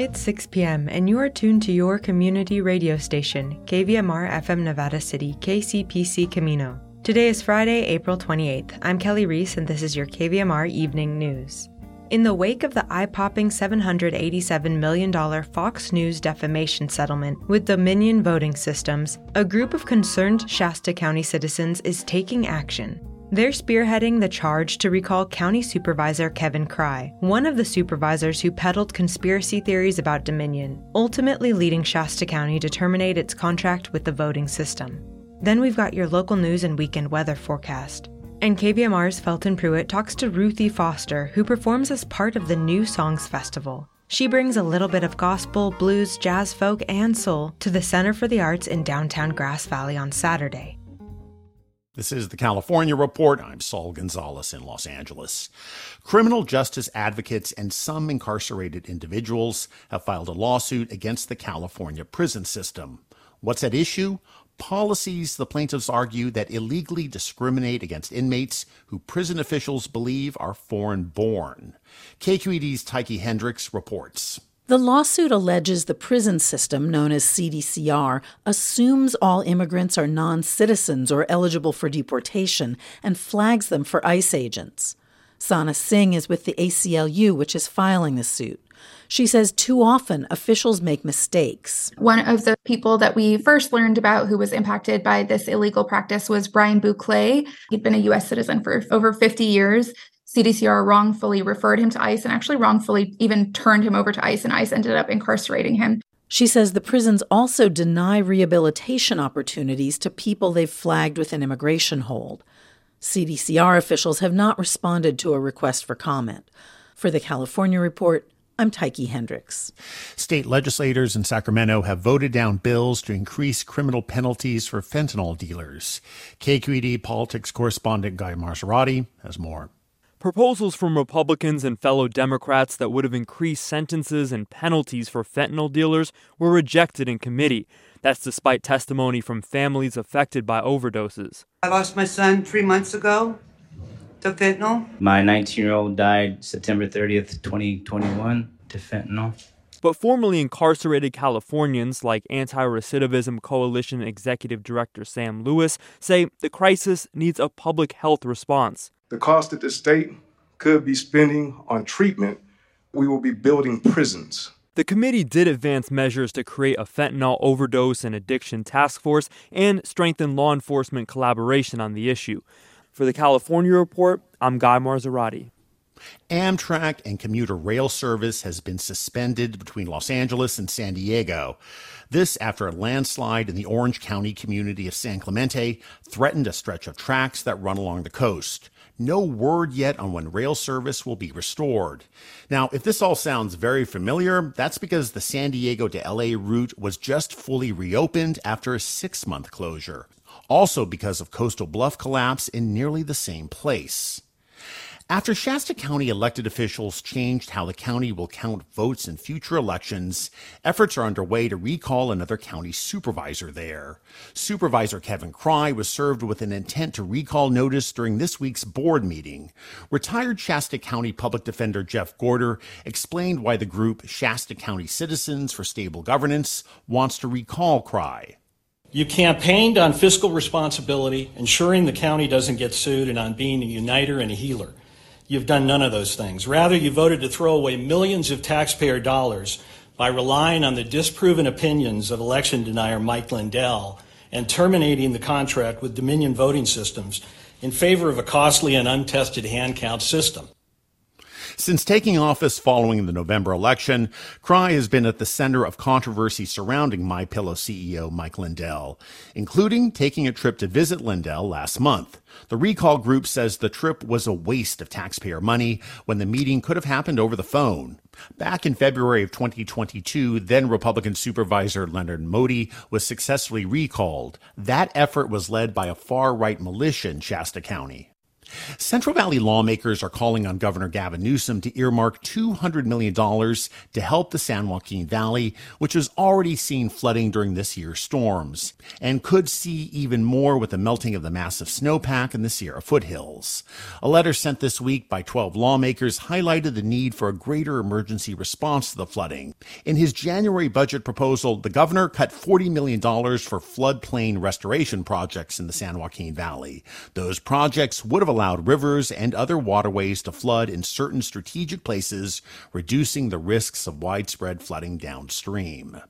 It's 6 p.m., and you are tuned to your community radio station, KVMR FM Nevada City, KCPC Camino. Today is Friday, April 28th. I'm Kelly Reese, and this is your KVMR Evening News. In the wake of the eye popping $787 million Fox News defamation settlement with Dominion Voting Systems, a group of concerned Shasta County citizens is taking action. They're spearheading the charge to recall County Supervisor Kevin Crye, one of the supervisors who peddled conspiracy theories about Dominion, ultimately leading Shasta County to terminate its contract with the voting system. Then we've got your local news and weekend weather forecast. And KVMR's Felton Pruitt talks to Ruthie Foster, who performs as part of the New Songs Festival. She brings a little bit of gospel, blues, jazz, folk, and soul to the Center for the Arts in downtown Grass Valley on Saturday. This is the California Report. I'm Saul Gonzalez in Los Angeles. Criminal justice advocates and some incarcerated individuals have filed a lawsuit against the California prison system. What's at issue? Policies, the plaintiffs argue, that illegally discriminate against inmates who prison officials believe are foreign born. KQED's Tyche Hendricks reports. The lawsuit alleges the prison system, known as CDCR, assumes all immigrants are non citizens or eligible for deportation and flags them for ICE agents. Sana Singh is with the ACLU, which is filing the suit. She says too often officials make mistakes. One of the people that we first learned about who was impacted by this illegal practice was Brian Bouclet. He'd been a US citizen for over 50 years. CDCR wrongfully referred him to ICE and actually wrongfully even turned him over to ICE, and ICE ended up incarcerating him. She says the prisons also deny rehabilitation opportunities to people they've flagged with an immigration hold. CDCR officials have not responded to a request for comment. For the California Report, I'm Tyche Hendricks. State legislators in Sacramento have voted down bills to increase criminal penalties for fentanyl dealers. KQED politics correspondent Guy Marzorati has more. Proposals from Republicans and fellow Democrats that would have increased sentences and penalties for fentanyl dealers were rejected in committee. That's despite testimony from families affected by overdoses. I lost my son three months ago to fentanyl. My 19 year old died September 30th, 2021 to fentanyl. But formerly incarcerated Californians, like Anti Recidivism Coalition Executive Director Sam Lewis, say the crisis needs a public health response. The cost that the state could be spending on treatment, we will be building prisons. The committee did advance measures to create a fentanyl overdose and addiction task force and strengthen law enforcement collaboration on the issue. For the California Report, I'm Guy Marzorati. Amtrak and commuter rail service has been suspended between Los Angeles and San Diego. This after a landslide in the Orange County community of San Clemente threatened a stretch of tracks that run along the coast. No word yet on when rail service will be restored. Now, if this all sounds very familiar, that's because the San Diego to LA route was just fully reopened after a six month closure. Also because of Coastal Bluff collapse in nearly the same place. After Shasta County elected officials changed how the county will count votes in future elections, efforts are underway to recall another county supervisor there. Supervisor Kevin Crye was served with an intent to recall notice during this week's board meeting. Retired Shasta County Public Defender Jeff Gorder explained why the group Shasta County Citizens for Stable Governance wants to recall Crye. You campaigned on fiscal responsibility, ensuring the county doesn't get sued, and on being a uniter and a healer. You've done none of those things. Rather, you voted to throw away millions of taxpayer dollars by relying on the disproven opinions of election denier Mike Lindell and terminating the contract with Dominion Voting Systems in favor of a costly and untested hand count system. Since taking office following the November election, Crye has been at the center of controversy surrounding My Pillow CEO Mike Lindell, including taking a trip to visit Lindell last month. The recall group says the trip was a waste of taxpayer money when the meeting could have happened over the phone. Back in February of 2022, then Republican Supervisor Leonard Moty was successfully recalled. That effort was led by a far right militia in Shasta County. Central Valley lawmakers are calling on Governor Gavin Newsom to earmark $200 million to help the San Joaquin Valley, which has already seen flooding during this year's storms, and could see even more with the melting of the massive snowpack in the Sierra foothills. A letter sent this week by 12 lawmakers highlighted the need for a greater emergency response to the flooding. In his January budget proposal, the governor cut $40 million for floodplain restoration projects in the San Joaquin Valley. Those projects would have allowed rivers and other waterways to flood in certain strategic places, reducing the risks of widespread flooding downstream.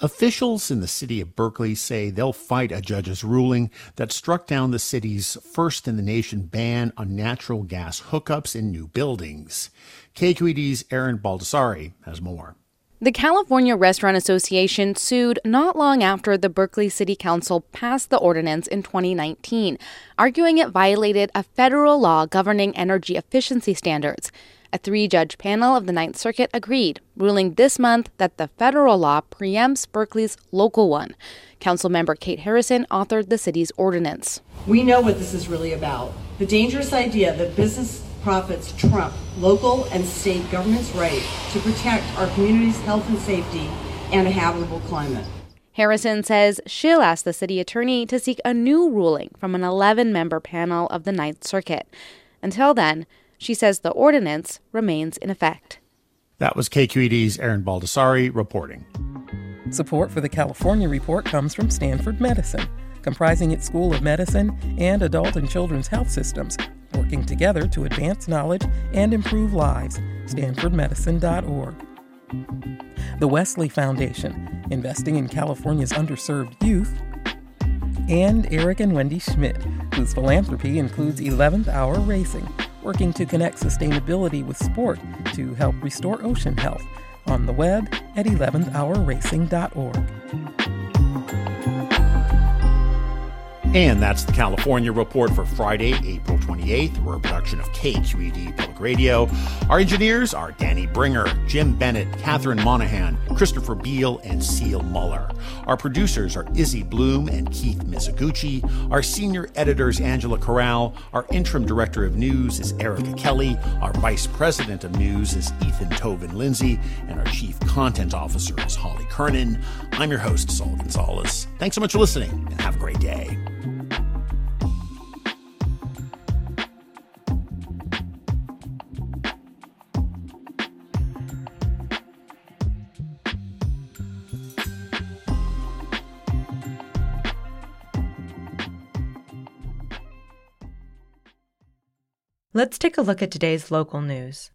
Officials in the city of Berkeley say they'll fight a judge's ruling that struck down the city's first in the nation ban on natural gas hookups in new buildings. KQED's Erin Baldassari has more. The California Restaurant Association sued not long after the Berkeley City Council passed the ordinance in 2019, arguing it violated a federal law governing energy efficiency standards. A three judge panel of the Ninth Circuit agreed, ruling this month that the federal law preempts Berkeley's local one. Council member Kate Harrison authored the city's ordinance. We know what this is really about the dangerous idea that business profits trump local and state governments' right to protect our community's health and safety and a habitable climate. Harrison says she'll ask the city attorney to seek a new ruling from an 11 member panel of the Ninth Circuit. Until then, she says the ordinance remains in effect. That was KQED's Erin Baldassari reporting. Support for the California Report comes from Stanford Medicine, comprising its School of Medicine and adult and children's health systems working together to advance knowledge and improve lives. StanfordMedicine.org. The Wesley Foundation, investing in California's underserved youth. And Eric and Wendy Schmidt, whose philanthropy includes 11th Hour Racing, working to connect sustainability with sport to help restore ocean health. On the web at 11thhourracing.org. And that's the California Report for Friday, April 28th. We're a production of KQED Public Radio. Our engineers are Danny Bringer, Jim Bennett, Catherine Monahan, Christopher Beal, and Seal Muller. Our producers are Izzy Bloom and Keith Mizuguchi. Our senior editors, Angela Corral. Our interim director of news is Erika Kelly. Our vice president of news is Ethan Toven Lindsey. And our chief content officer is Holly Kernan. I'm your host, Saul Gonzalez. Thanks so much for listening, and have a great day. Let's take a look at today's local news.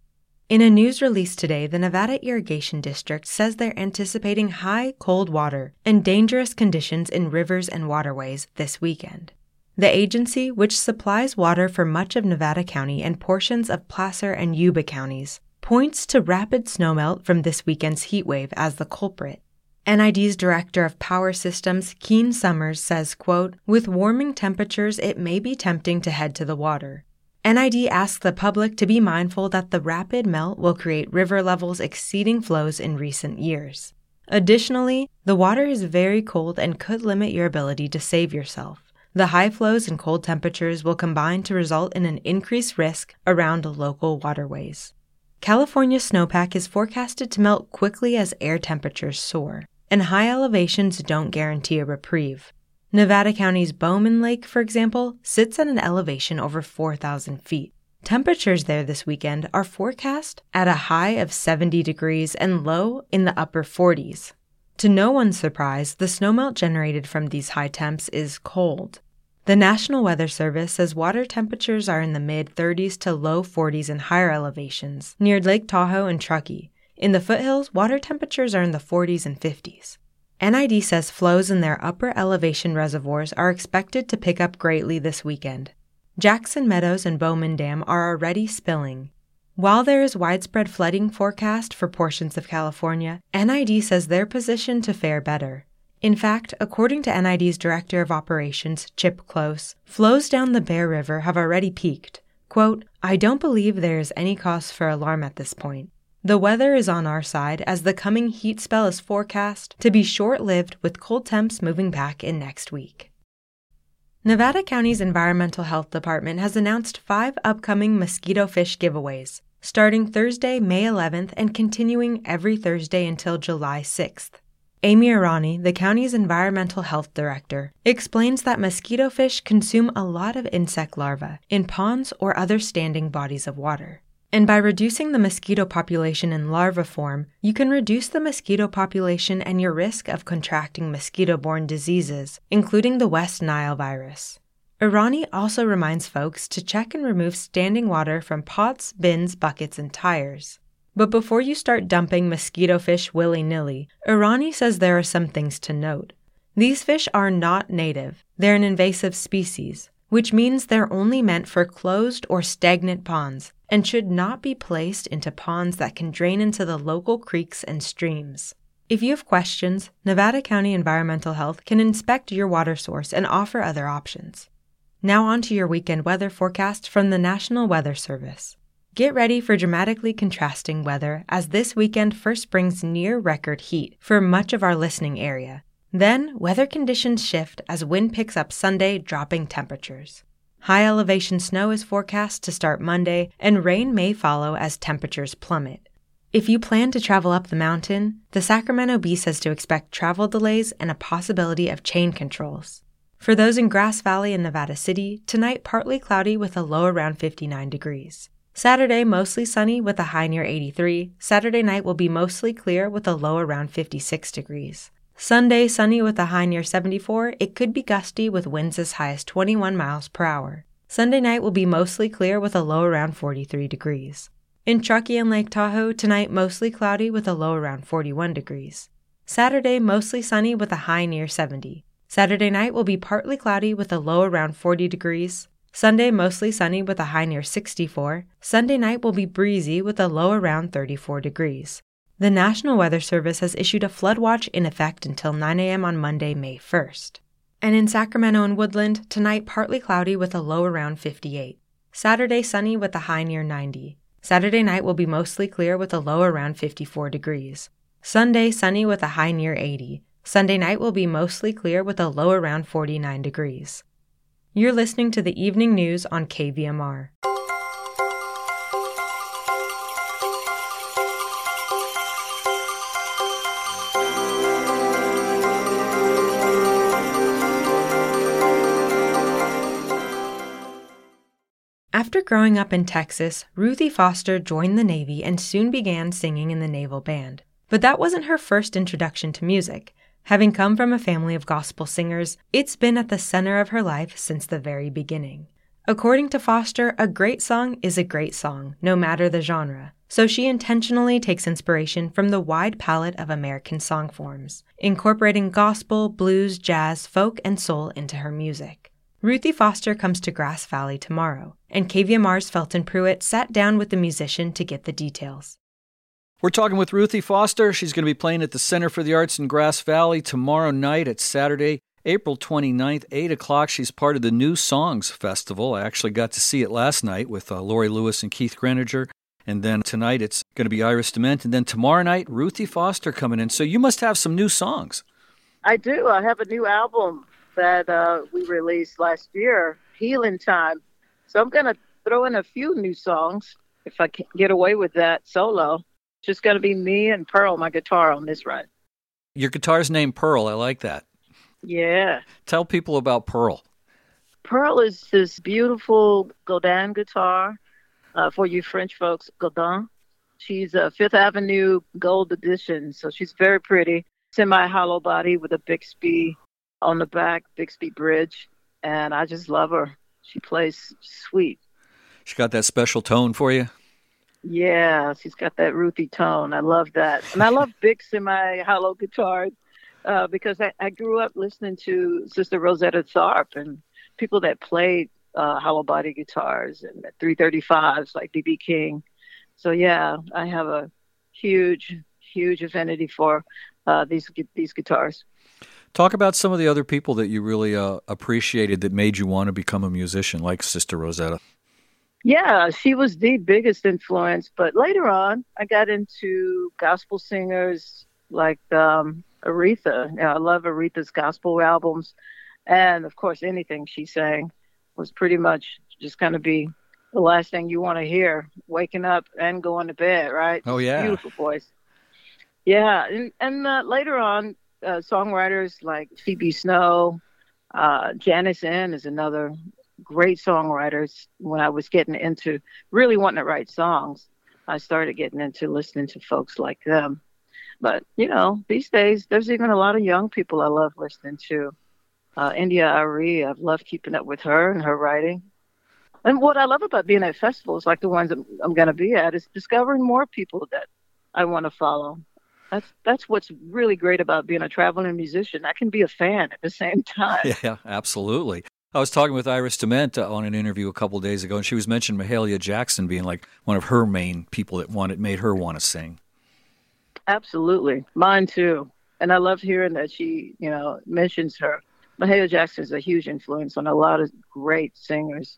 In a news release today, the Nevada Irrigation District says they're anticipating high cold water and dangerous conditions in rivers and waterways this weekend. The agency, which supplies water for much of Nevada County and portions of Placer and Yuba counties, points to rapid snowmelt from this weekend's heat wave as the culprit. NID's Director of Power Systems, Keane Sommers, says, quote, With warming temperatures, it may be tempting to head to the water. NID asks the public to be mindful that the rapid melt will create river levels exceeding flows in recent years. Additionally, the water is very cold and could limit your ability to save yourself. The high flows and cold temperatures will combine to result in an increased risk around local waterways. California snowpack is forecasted to melt quickly as air temperatures soar, and high elevations don't guarantee a reprieve. Nevada County's Bowman Lake, for example, sits at an elevation over 4,000 feet. Temperatures there this weekend are forecast at a high of 70 degrees and low in the upper 40s. To no one's surprise, the snowmelt generated from these high temps is cold. The National Weather Service says water temperatures are in the mid 30s to low 40s in higher elevations, near Lake Tahoe and Truckee. In the foothills, water temperatures are in the 40s and 50s. NID says flows in their upper elevation reservoirs are expected to pick up greatly this weekend. Jackson Meadows and Bowman Dam are already spilling. While there is widespread flooding forecast for portions of California, NID says they're positioned to fare better. In fact, according to NID's Director of Operations, Chip Close, flows down the Bear River have already peaked. Quote, I don't believe there is any cause for alarm at this point. The weather is on our side as the coming heat spell is forecast to be short lived with cold temps moving back in next week. Nevada County's Environmental Health Department has announced five upcoming mosquito fish giveaways, starting Thursday, May 11th and continuing every Thursday until July 6th. Amy Irani, the county's environmental health director, explains that mosquito fish consume a lot of insect larvae in ponds or other standing bodies of water. And by reducing the mosquito population in larva form, you can reduce the mosquito population and your risk of contracting mosquito borne diseases, including the West Nile virus. Irani also reminds folks to check and remove standing water from pots, bins, buckets, and tires. But before you start dumping mosquito fish willy nilly, Irani says there are some things to note. These fish are not native, they're an invasive species, which means they're only meant for closed or stagnant ponds and should not be placed into ponds that can drain into the local creeks and streams. If you have questions, Nevada County Environmental Health can inspect your water source and offer other options. Now, on to your weekend weather forecast from the National Weather Service. Get ready for dramatically contrasting weather as this weekend first brings near record heat for much of our listening area. Then, weather conditions shift as wind picks up Sunday, dropping temperatures. High elevation snow is forecast to start Monday, and rain may follow as temperatures plummet. If you plan to travel up the mountain, the Sacramento Bee says to expect travel delays and a possibility of chain controls. For those in Grass Valley and Nevada City, tonight partly cloudy with a low around 59 degrees. Saturday, mostly sunny with a high near 83. Saturday night will be mostly clear with a low around 56 degrees. Sunday, sunny with a high near 74. It could be gusty with winds as high as 21 miles per hour. Sunday night will be mostly clear with a low around 43 degrees. In Truckee and Lake Tahoe, tonight mostly cloudy with a low around 41 degrees. Saturday, mostly sunny with a high near 70. Saturday night will be partly cloudy with a low around 40 degrees. Sunday, mostly sunny with a high near 64. Sunday night will be breezy with a low around 34 degrees. The National Weather Service has issued a flood watch in effect until 9 a.m. on Monday, May 1st. And in Sacramento and Woodland, tonight partly cloudy with a low around 58. Saturday sunny with a high near 90. Saturday night will be mostly clear with a low around 54 degrees. Sunday sunny with a high near 80. Sunday night will be mostly clear with a low around 49 degrees. You're listening to the evening news on KVMR. After growing up in Texas, Ruthie Foster joined the Navy and soon began singing in the Naval Band. But that wasn't her first introduction to music. Having come from a family of gospel singers, it's been at the center of her life since the very beginning. According to Foster, a great song is a great song, no matter the genre. So she intentionally takes inspiration from the wide palette of American song forms, incorporating gospel, blues, jazz, folk, and soul into her music. Ruthie Foster comes to Grass Valley tomorrow, and KVMR's Felton Pruitt sat down with the musician to get the details. We're talking with Ruthie Foster. She's going to be playing at the Center for the Arts in Grass Valley tomorrow night at Saturday, April 29th, 8 o'clock. She's part of the New Songs Festival. I actually got to see it last night with uh, Laurie Lewis and Keith Greeninger. And then tonight it's going to be Iris DeMent. And then tomorrow night, Ruthie Foster coming in. So you must have some new songs. I do. I have a new album that uh, we released last year, Healing Time. So I'm going to throw in a few new songs if I can get away with that solo. It's just going to be me and Pearl, my guitar, on this run. Your guitar's named Pearl. I like that. Yeah. Tell people about Pearl. Pearl is this beautiful Godin guitar. Uh, for you French folks, Godin. She's a Fifth Avenue Gold Edition, so she's very pretty. Semi hollow body with a Bigsby on the back, Bigsby Bridge, and I just love her. She plays sweet. She got that special tone for you. Yeah, she's got that Ruthie tone. I love that, and I love big my hollow guitars uh, because I, I grew up listening to Sister Rosetta Tharpe and people that played uh, hollow body guitars and 335s like BB King. So yeah, I have a huge, huge affinity for uh, these these guitars. Talk about some of the other people that you really uh, appreciated that made you want to become a musician, like Sister Rosetta. Yeah, she was the biggest influence. But later on, I got into gospel singers like um, Aretha. Know, I love Aretha's gospel albums. And of course, anything she sang was pretty much just going to be the last thing you want to hear waking up and going to bed, right? Oh, yeah. Beautiful voice. Yeah. And, and uh, later on, uh, songwriters like Phoebe Snow, uh, Janis Ian is another great songwriter. When I was getting into really wanting to write songs, I started getting into listening to folks like them. But, you know, these days, there's even a lot of young people I love listening to. Uh, India.Arie, I've loved keeping up with her and her writing. And what I love about being at festivals like the ones I'm, I'm going to be at is discovering more people that I want to follow. That's that's what's really great about being a traveling musician. I can be a fan at the same time. Yeah, absolutely. I was talking with Iris DeMent uh, on an interview a couple days ago, and she was mentioning Mahalia Jackson being like one of her main people that wanted made her want to sing. Absolutely, mine too. And I love hearing that she, you know, mentions her. Mahalia Jackson is a huge influence on a lot of great singers,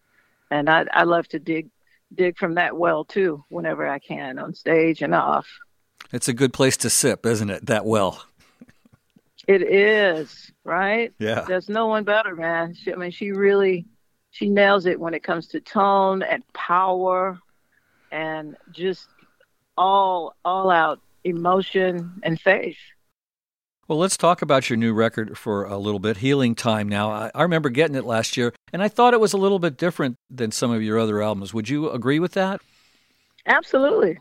and I, I love to dig dig from that well too whenever I can on stage and off. It's a good place to sip, isn't it? That well. It is, right? Yeah. There's no one better, man. She, I mean, she really she nails it when it comes to tone and power and just all all out emotion and faith. Well, let's talk about your new record for a little bit, Healing Time Now. I, I, remember getting it last year, and I thought it was a little bit different than some of your other albums. Would you agree with that? Absolutely.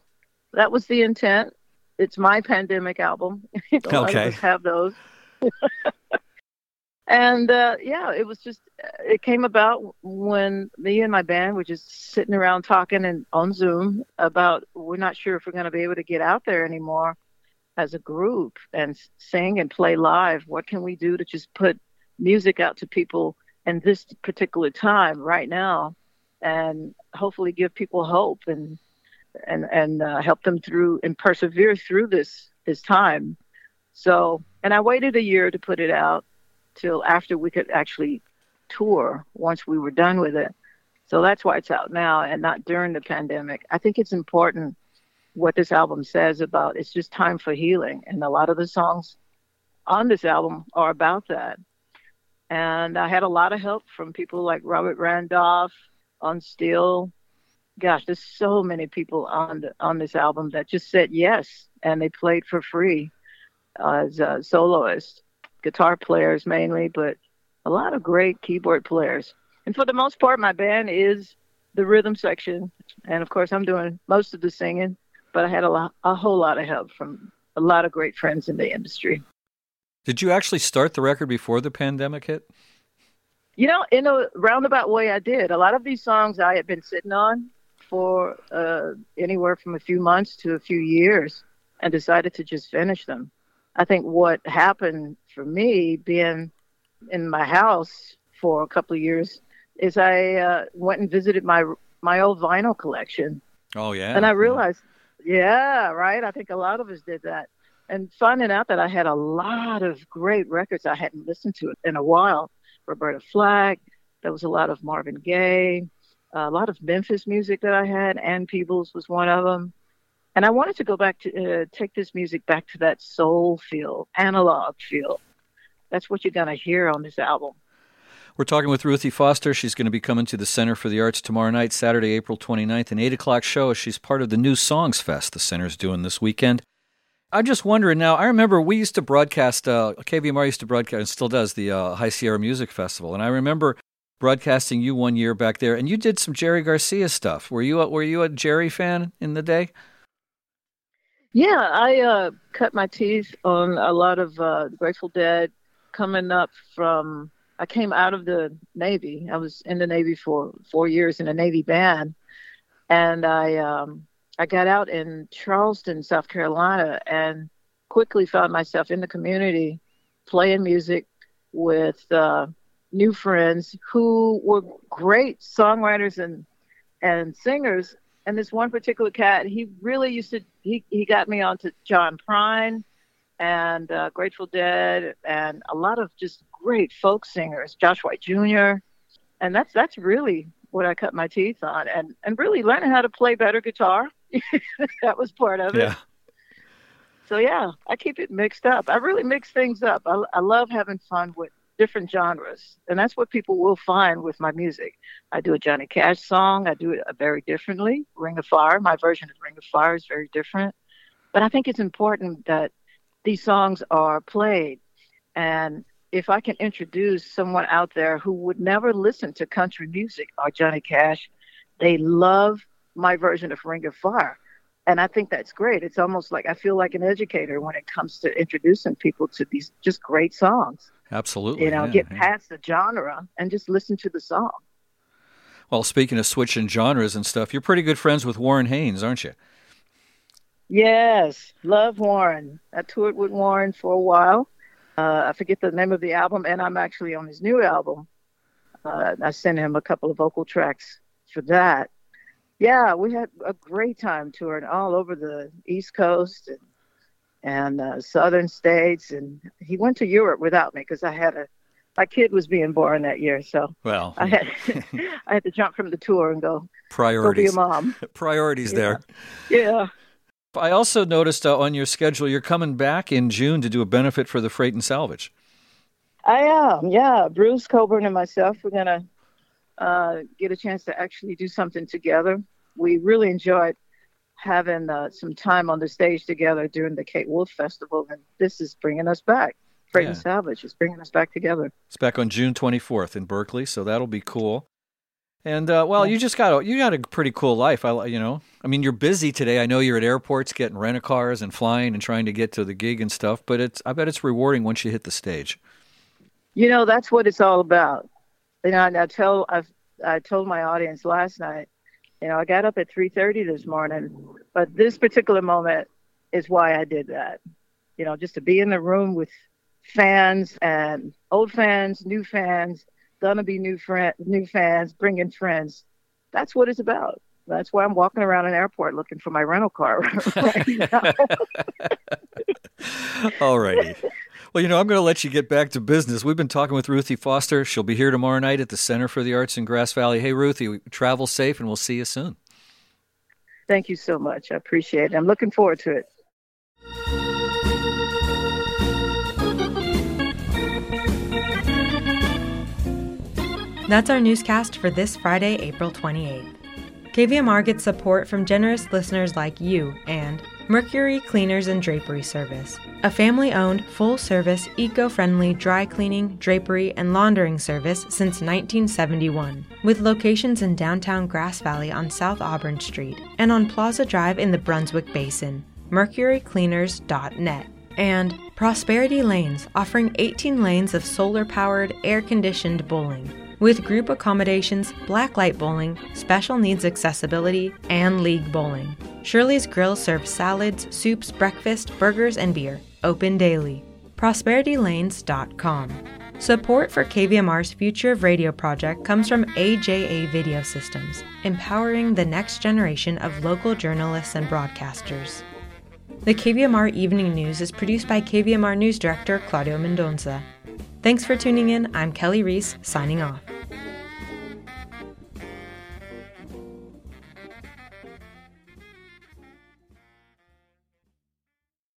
That was the intent. It's my pandemic album. okay. have those. and uh, yeah, it was just, it came about when me and my band were just sitting around talking and on Zoom about we're not sure if we're going to be able to get out there anymore as a group and sing and play live. What can we do to just put music out to people in this particular time right now and hopefully give people hope and and and uh, help them through and persevere through this this time. So, and I waited a year to put it out till after we could actually tour once we were done with it. So that's why it's out now and not during the pandemic. I think it's important what this album says about it's just time for healing. And a lot of the songs on this album are about that. And I had a lot of help from people like Robert Randolph on steel. Gosh, there's so many people on the, on this album that just said yes, and they played for free as a soloist, guitar players mainly, but a lot of great keyboard players. And for the most part, my band is the rhythm section, and of course, I'm doing most of the singing but I had a, lot, a whole lot of help from a lot of great friends in the industry. Did you actually start the record before the pandemic hit? You know, in a roundabout way, I did. A lot of these songs I had been sitting on for uh, anywhere from a few months to a few years and decided to just finish them. I think what happened for me being in my house for a couple of years is I uh, went and visited my my old vinyl collection. Oh yeah. And I realized yeah, right. I think a lot of us did that. And finding out that I had a lot of great records I hadn't listened to in a while. Roberta Flack, there was a lot of Marvin Gaye, a lot of Memphis music that I had. Ann Peebles was one of them. And I wanted to go back to uh, take this music back to that soul feel, analog feel. That's what you're going to hear on this album. We're talking with Ruthie Foster. She's going to be coming to the Center for the Arts tomorrow night, Saturday, April 29th, an 8 o'clock show. She's part of the New Songs Fest the Center's doing this weekend. I'm just wondering now, I remember we used to broadcast, uh, KVMR used to broadcast, and still does, the uh, High Sierra Music Festival. And I remember broadcasting you one year back there, and you did some Jerry Garcia stuff. Were you a, were you a Jerry fan in the day? Yeah, I uh, cut my teeth on a lot of uh, Grateful Dead coming up from I came out of the Navy. I was in the Navy for four years in a Navy band, and I um, I got out in Charleston, South Carolina, and quickly found myself in the community playing music with uh, new friends who were great songwriters and and singers. And this one particular cat, he really used to he he got me onto John Prine and uh, Grateful Dead and a lot of just great folk singers, Josh White Jr. And that's that's really what I cut my teeth on, and and really learning how to play better guitar. that was part of it. Yeah. So yeah, I keep it mixed up. I really mix things up. I, I love having fun with different genres. And that's what people will find with my music. I do a Johnny Cash song, I do it uh, very differently. Ring of Fire, my version of Ring of Fire is very different. But I think it's important that these songs are played. And if I can introduce someone out there who would never listen to country music or Johnny Cash, they love my version of Ring of Fire. And I think that's great. It's almost like I feel like an educator when it comes to introducing people to these just great songs. Absolutely. You know, yeah, get yeah. past the genre and just listen to the song. Well, speaking of switching genres and stuff, you're pretty good friends with Warren Haynes, aren't you? Yes, love Warren. I toured with Warren for a while. Uh, I forget the name of the album, and I'm actually on his new album. Uh, I sent him a couple of vocal tracks for that. Yeah, we had a great time touring all over the East Coast and, and uh, southern states. And he went to Europe without me because I had a my kid was being born that year, so Well, I had I had to jump from the tour and go priorities. go be a mom. priorities Yeah. there. Yeah. I also noticed uh, on your schedule you're coming back in June to do a benefit for the Freight and Salvage. I am, yeah. Bruce Cockburn and myself, we're gonna uh, get a chance to actually do something together. We really enjoyed having uh, some time on the stage together during the Kate Wolf Festival, and this is bringing us back. Freight and Salvage is bringing us back together. It's back on June 24th in Berkeley, so that'll be cool. And uh, well, you just got a, you got a pretty cool life. I you know, I mean, you're busy today. I know you're at airports getting rent a cars and flying and trying to get to the gig and stuff. But it's I bet it's rewarding once you hit the stage. You know, that's what it's all about. You know, and I tell I've I told my audience last night. You know, I got up at 3:30 this morning, but this particular moment is why I did that. You know, just to be in the room with fans and old fans, new fans, gonna be new friend, new fans, bringing friends. That's what it's about. That's why I'm walking around an airport looking for my rental car right now. All righty. Well, you know, I'm going to let you get back to business. We've been talking with Ruthie Foster. She'll be here tomorrow night at the Center for the Arts in Grass Valley. Hey, Ruthie, travel safe, and we'll see you soon. Thank you so much. I appreciate it. I'm looking forward to it. That's our newscast for this Friday, April 28th. KVMR gets support from generous listeners like you and Mercury Cleaners and Drapery Service, a family owned, full service, eco friendly dry cleaning, drapery, and laundering service since 1971, with locations in downtown Grass Valley on South Auburn Street and on Plaza Drive in the Brunswick Basin. MercuryCleaners.net. And Prosperity Lanes, offering 18 lanes of solar powered, air conditioned bowling with group accommodations, blacklight bowling, special needs accessibility, and league bowling. Shirley's Grill serves salads, soups, breakfast, burgers, and beer. Open daily. ProsperityLanes.com. Support for KVMR's Future of Radio project comes from AJA Video Systems, empowering the next generation of local journalists and broadcasters. The KVMR Evening News is produced by KVMR News Director Claudio Mendonça. Thanks for tuning in. I'm Kelly Reese, signing off.